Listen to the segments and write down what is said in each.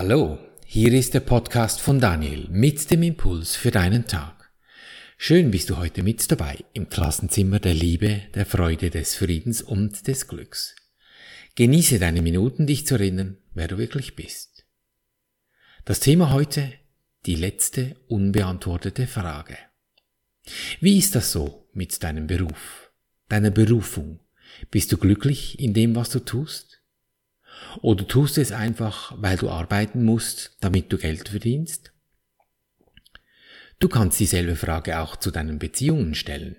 Hallo, hier ist der Podcast von Daniel mit dem Impuls für deinen Tag. Schön bist du heute mit dabei im Klassenzimmer der Liebe, der Freude, des Friedens und des Glücks. Genieße deine Minuten, dich zu erinnern, wer du wirklich bist. Das Thema heute, die letzte unbeantwortete Frage. Wie ist das so mit deinem Beruf, deiner Berufung? Bist du glücklich in dem, was du tust? Oder tust du es einfach, weil du arbeiten musst, damit du Geld verdienst? Du kannst dieselbe Frage auch zu deinen Beziehungen stellen.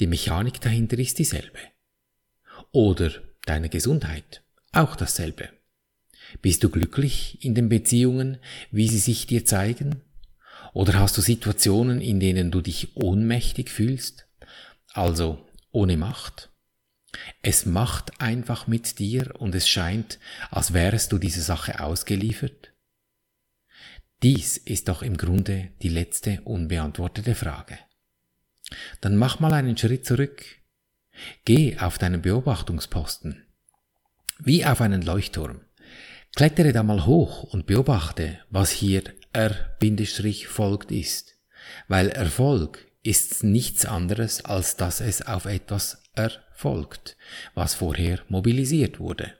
Die Mechanik dahinter ist dieselbe. Oder deine Gesundheit, auch dasselbe. Bist du glücklich in den Beziehungen, wie sie sich dir zeigen? Oder hast du Situationen, in denen du dich ohnmächtig fühlst? Also ohne Macht? Es macht einfach mit dir und es scheint, als wärest du dieser Sache ausgeliefert? Dies ist doch im Grunde die letzte unbeantwortete Frage. Dann mach mal einen Schritt zurück. Geh auf deinen Beobachtungsposten. Wie auf einen Leuchtturm. Klettere da mal hoch und beobachte, was hier R-folgt ist. Weil Erfolg ist nichts anderes, als dass es auf etwas erfolgt, was vorher mobilisiert wurde.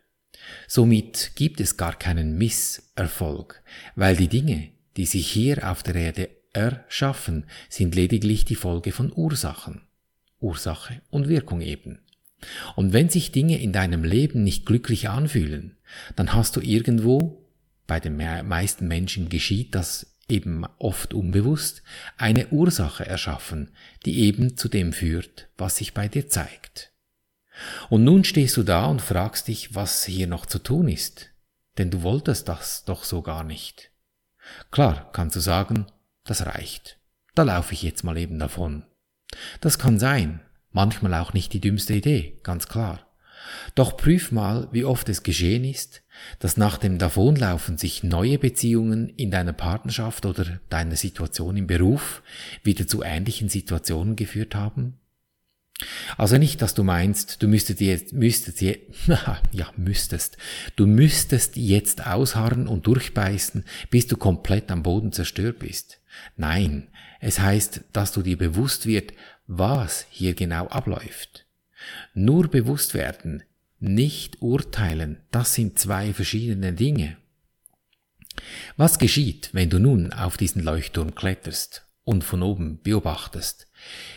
Somit gibt es gar keinen Misserfolg, weil die Dinge, die sich hier auf der Erde erschaffen, sind lediglich die Folge von Ursachen. Ursache und Wirkung eben. Und wenn sich Dinge in deinem Leben nicht glücklich anfühlen, dann hast du irgendwo, bei den meisten Menschen geschieht das eben oft unbewusst, eine Ursache erschaffen, die eben zu dem führt, was sich bei dir zeigt. Und nun stehst du da und fragst dich, was hier noch zu tun ist, denn du wolltest das doch so gar nicht. Klar, kannst du sagen, das reicht. Da laufe ich jetzt mal eben davon. Das kann sein, manchmal auch nicht die dümmste Idee, ganz klar. Doch prüf mal, wie oft es geschehen ist, dass nach dem Davonlaufen sich neue Beziehungen in deiner Partnerschaft oder deiner Situation im Beruf wieder zu ähnlichen Situationen geführt haben? Also nicht, dass du meinst, du müsstest jetzt, müsstest jetzt, ja, müsstest, du müsstest jetzt ausharren und durchbeißen, bis du komplett am Boden zerstört bist. Nein, es heißt, dass du dir bewusst wird, was hier genau abläuft. Nur bewusst werden, nicht urteilen, das sind zwei verschiedene Dinge. Was geschieht, wenn du nun auf diesen Leuchtturm kletterst und von oben beobachtest?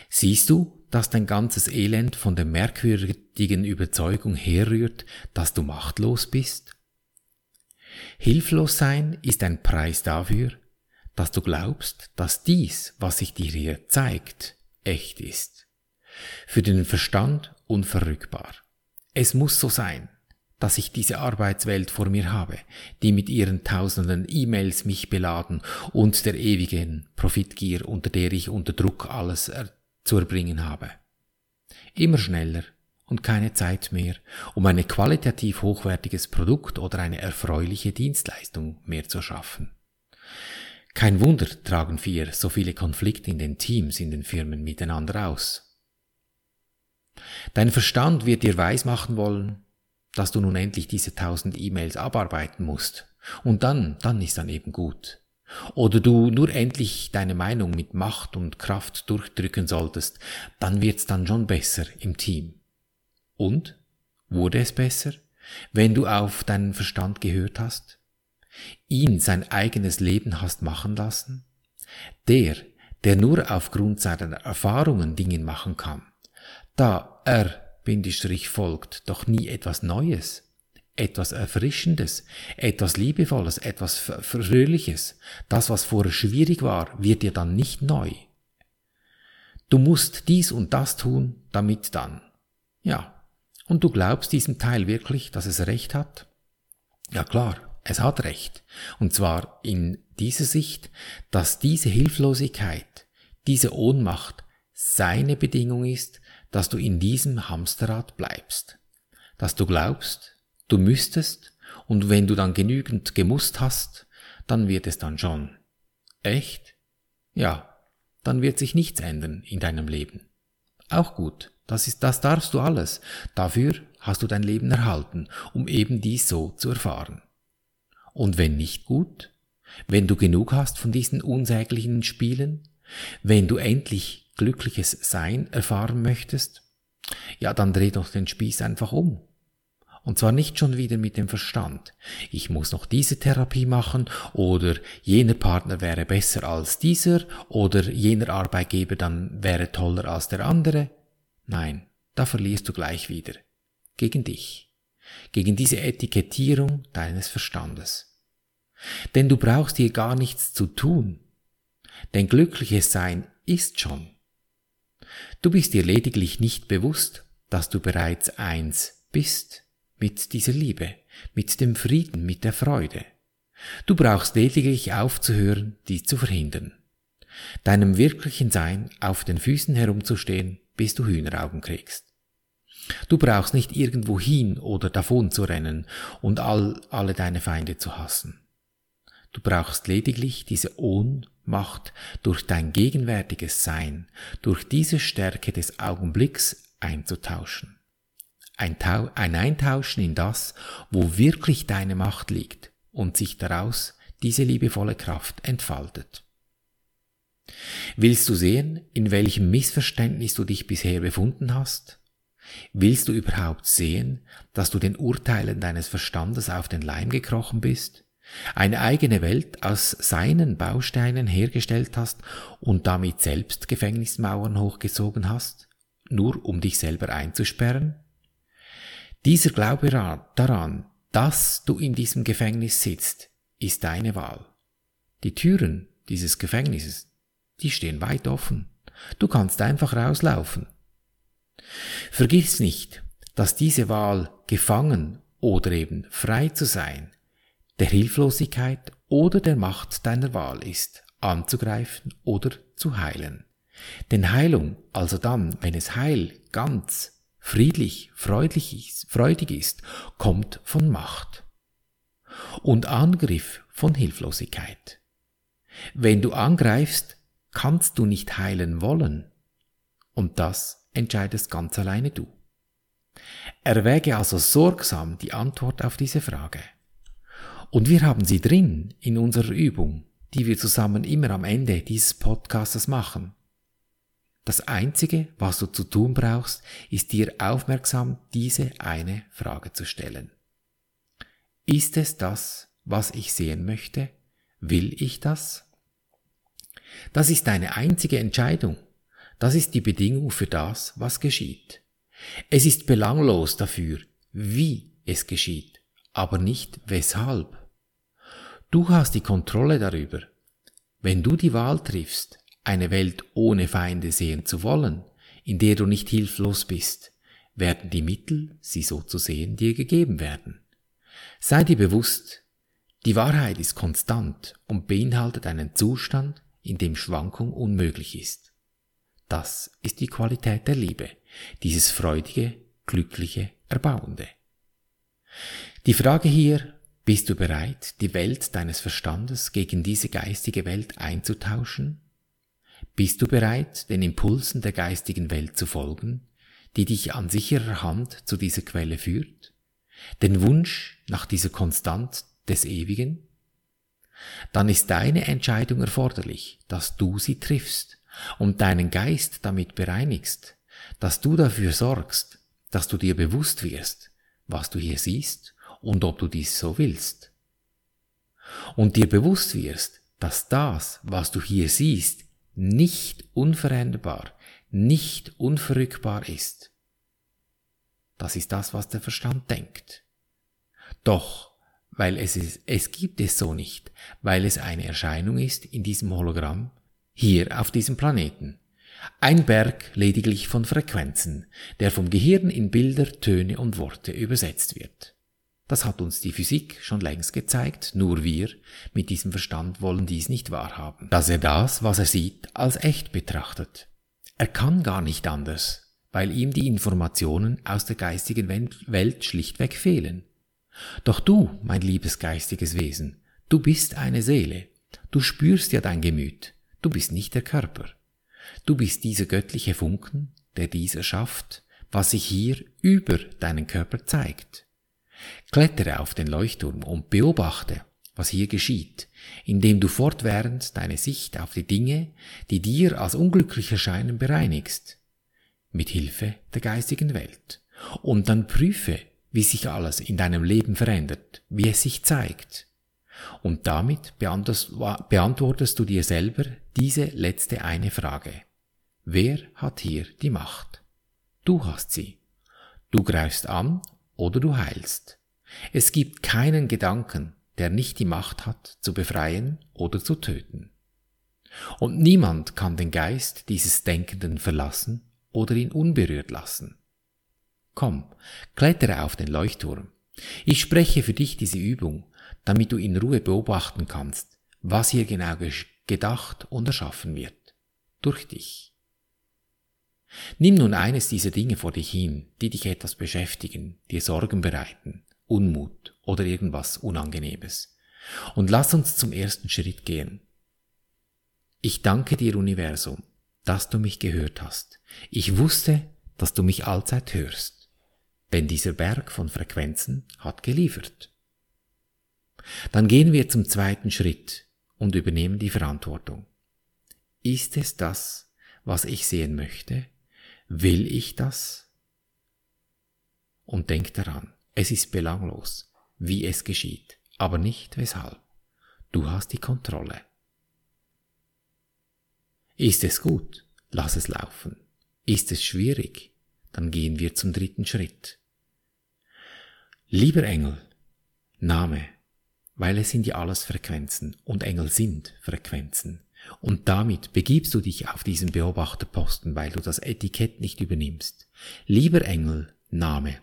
Siehst du, dass dein ganzes Elend von der merkwürdigen Überzeugung herrührt, dass du machtlos bist? Hilflos sein ist ein Preis dafür, dass du glaubst, dass dies, was sich dir hier zeigt, echt ist. Für den Verstand unverrückbar. Es muss so sein, dass ich diese Arbeitswelt vor mir habe, die mit ihren tausenden E-Mails mich beladen und der ewigen Profitgier, unter der ich unter Druck alles zu erbringen habe. Immer schneller und keine Zeit mehr, um ein qualitativ hochwertiges Produkt oder eine erfreuliche Dienstleistung mehr zu schaffen. Kein Wunder tragen wir so viele Konflikte in den Teams, in den Firmen miteinander aus. Dein Verstand wird dir weismachen wollen, dass du nun endlich diese tausend E-Mails abarbeiten musst. Und dann, dann ist dann eben gut. Oder du nur endlich deine Meinung mit Macht und Kraft durchdrücken solltest, dann wird's dann schon besser im Team. Und? Wurde es besser, wenn du auf deinen Verstand gehört hast? Ihn sein eigenes Leben hast machen lassen? Der, der nur aufgrund seiner Erfahrungen Dingen machen kann, da er folgt doch nie etwas Neues, etwas Erfrischendes, etwas Liebevolles, etwas Fröhliches. Das, was vorher schwierig war, wird dir dann nicht neu. Du musst dies und das tun, damit dann. Ja. Und du glaubst diesem Teil wirklich, dass es recht hat? Ja klar, es hat recht. Und zwar in dieser Sicht, dass diese Hilflosigkeit, diese Ohnmacht seine Bedingung ist, dass du in diesem Hamsterrad bleibst. Dass du glaubst, du müsstest, und wenn du dann genügend gemusst hast, dann wird es dann schon. Echt? Ja, dann wird sich nichts ändern in deinem Leben. Auch gut, das ist, das darfst du alles. Dafür hast du dein Leben erhalten, um eben dies so zu erfahren. Und wenn nicht gut? Wenn du genug hast von diesen unsäglichen Spielen? Wenn du endlich glückliches Sein erfahren möchtest? Ja, dann dreh doch den Spieß einfach um. Und zwar nicht schon wieder mit dem Verstand. Ich muss noch diese Therapie machen oder jener Partner wäre besser als dieser oder jener Arbeitgeber dann wäre toller als der andere. Nein, da verlierst du gleich wieder. Gegen dich. Gegen diese Etikettierung deines Verstandes. Denn du brauchst hier gar nichts zu tun. Denn glückliches Sein ist schon. Du bist dir lediglich nicht bewusst, dass du bereits eins bist mit dieser Liebe, mit dem Frieden, mit der Freude. Du brauchst lediglich aufzuhören, die zu verhindern. Deinem wirklichen Sein auf den Füßen herumzustehen, bis du Hühneraugen kriegst. Du brauchst nicht irgendwo hin oder davon zu rennen und all, alle deine Feinde zu hassen. Du brauchst lediglich diese Ohnmacht durch dein gegenwärtiges Sein, durch diese Stärke des Augenblicks einzutauschen. Ein, ein Eintauschen in das, wo wirklich deine Macht liegt und sich daraus diese liebevolle Kraft entfaltet. Willst du sehen, in welchem Missverständnis du dich bisher befunden hast? Willst du überhaupt sehen, dass du den Urteilen deines Verstandes auf den Leim gekrochen bist, eine eigene Welt aus seinen Bausteinen hergestellt hast und damit selbst Gefängnismauern hochgezogen hast, nur um dich selber einzusperren? Dieser Glaube daran, dass du in diesem Gefängnis sitzt, ist deine Wahl. Die Türen dieses Gefängnisses, die stehen weit offen. Du kannst einfach rauslaufen. Vergiss nicht, dass diese Wahl gefangen oder eben frei zu sein, der Hilflosigkeit oder der Macht deiner Wahl ist, anzugreifen oder zu heilen. Denn Heilung, also dann, wenn es heil, ganz, friedlich, freudlich freudig ist, kommt von Macht. Und Angriff von Hilflosigkeit. Wenn du angreifst, kannst du nicht heilen wollen. Und das entscheidest ganz alleine du. Erwäge also sorgsam die Antwort auf diese Frage. Und wir haben sie drin in unserer Übung, die wir zusammen immer am Ende dieses Podcasts machen. Das Einzige, was du zu tun brauchst, ist dir aufmerksam diese eine Frage zu stellen. Ist es das, was ich sehen möchte? Will ich das? Das ist deine einzige Entscheidung. Das ist die Bedingung für das, was geschieht. Es ist belanglos dafür, wie es geschieht, aber nicht weshalb. Du hast die Kontrolle darüber. Wenn du die Wahl triffst, eine Welt ohne Feinde sehen zu wollen, in der du nicht hilflos bist, werden die Mittel, sie so zu sehen, dir gegeben werden. Sei dir bewusst, die Wahrheit ist konstant und beinhaltet einen Zustand, in dem Schwankung unmöglich ist. Das ist die Qualität der Liebe, dieses freudige, glückliche, erbauende. Die Frage hier, bist du bereit, die Welt deines Verstandes gegen diese geistige Welt einzutauschen bist du bereit, den Impulsen der geistigen Welt zu folgen, die dich an sicherer Hand zu dieser Quelle führt? Den Wunsch nach dieser Konstant des Ewigen? Dann ist deine Entscheidung erforderlich, dass du sie triffst und deinen Geist damit bereinigst, dass du dafür sorgst, dass du dir bewusst wirst, was du hier siehst und ob du dies so willst. Und dir bewusst wirst, dass das, was du hier siehst, nicht unveränderbar, nicht unverrückbar ist. Das ist das, was der Verstand denkt. Doch, weil es, ist, es gibt es so nicht, weil es eine Erscheinung ist in diesem Hologramm, hier auf diesem Planeten. Ein Berg lediglich von Frequenzen, der vom Gehirn in Bilder, Töne und Worte übersetzt wird. Das hat uns die Physik schon längst gezeigt, nur wir mit diesem Verstand wollen dies nicht wahrhaben. Dass er das, was er sieht, als echt betrachtet. Er kann gar nicht anders, weil ihm die Informationen aus der geistigen Welt schlichtweg fehlen. Doch du, mein liebes geistiges Wesen, du bist eine Seele, du spürst ja dein Gemüt, du bist nicht der Körper. Du bist dieser göttliche Funken, der dies erschafft, was sich hier über deinen Körper zeigt. Klettere auf den Leuchtturm und beobachte, was hier geschieht, indem du fortwährend deine Sicht auf die Dinge, die dir als unglücklich erscheinen, bereinigst, mit Hilfe der geistigen Welt. Und dann prüfe, wie sich alles in deinem Leben verändert, wie es sich zeigt. Und damit beantwortest du dir selber diese letzte eine Frage. Wer hat hier die Macht? Du hast sie. Du greifst an oder du heilst. Es gibt keinen Gedanken, der nicht die Macht hat, zu befreien oder zu töten. Und niemand kann den Geist dieses Denkenden verlassen oder ihn unberührt lassen. Komm, klettere auf den Leuchtturm. Ich spreche für dich diese Übung, damit du in Ruhe beobachten kannst, was hier genau gedacht und erschaffen wird. Durch dich. Nimm nun eines dieser Dinge vor dich hin, die dich etwas beschäftigen, dir Sorgen bereiten, Unmut oder irgendwas Unangenehmes. Und lass uns zum ersten Schritt gehen. Ich danke dir, Universum, dass du mich gehört hast. Ich wusste, dass du mich allzeit hörst, denn dieser Berg von Frequenzen hat geliefert. Dann gehen wir zum zweiten Schritt und übernehmen die Verantwortung. Ist es das, was ich sehen möchte? Will ich das? Und denk daran, es ist belanglos, wie es geschieht, aber nicht weshalb. Du hast die Kontrolle. Ist es gut, lass es laufen. Ist es schwierig, dann gehen wir zum dritten Schritt. Lieber Engel, Name, weil es sind ja alles Frequenzen und Engel sind Frequenzen. Und damit begibst du dich auf diesen Beobachterposten, weil du das Etikett nicht übernimmst. Lieber Engel, Name,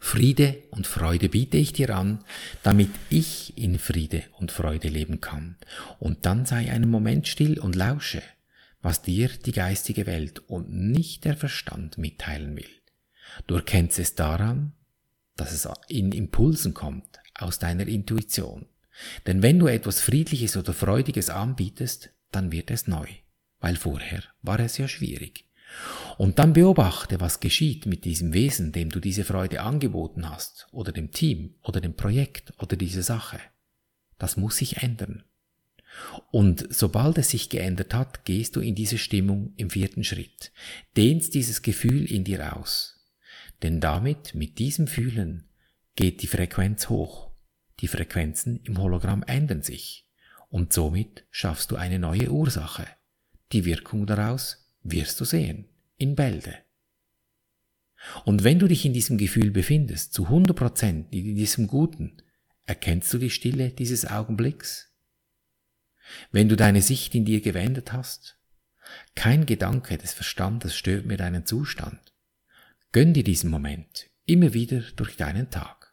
Friede und Freude biete ich dir an, damit ich in Friede und Freude leben kann. Und dann sei einen Moment still und lausche, was dir die geistige Welt und nicht der Verstand mitteilen will. Du erkennst es daran, dass es in Impulsen kommt aus deiner Intuition. Denn wenn du etwas Friedliches oder Freudiges anbietest, dann wird es neu, weil vorher war es ja schwierig. Und dann beobachte, was geschieht mit diesem Wesen, dem du diese Freude angeboten hast, oder dem Team, oder dem Projekt, oder dieser Sache. Das muss sich ändern. Und sobald es sich geändert hat, gehst du in diese Stimmung im vierten Schritt, dehnst dieses Gefühl in dir aus. Denn damit, mit diesem Fühlen, geht die Frequenz hoch. Die Frequenzen im Hologramm ändern sich. Und somit schaffst du eine neue Ursache. Die Wirkung daraus wirst du sehen. In Bälde. Und wenn du dich in diesem Gefühl befindest, zu 100 Prozent in diesem Guten, erkennst du die Stille dieses Augenblicks? Wenn du deine Sicht in dir gewendet hast, kein Gedanke des Verstandes stört mir deinen Zustand. Gönn dir diesen Moment immer wieder durch deinen Tag.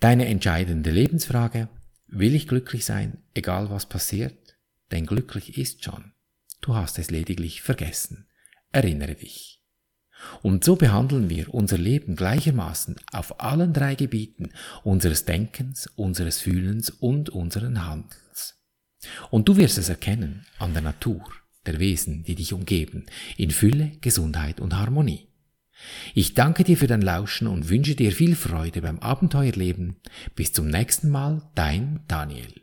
Deine entscheidende Lebensfrage, will ich glücklich sein, egal was passiert? Denn glücklich ist schon. Du hast es lediglich vergessen. Erinnere dich. Und so behandeln wir unser Leben gleichermaßen auf allen drei Gebieten unseres Denkens, unseres Fühlens und unseren Handelns. Und du wirst es erkennen an der Natur, der Wesen, die dich umgeben, in Fülle, Gesundheit und Harmonie. Ich danke dir für dein Lauschen und wünsche dir viel Freude beim Abenteuerleben. Bis zum nächsten Mal, dein Daniel.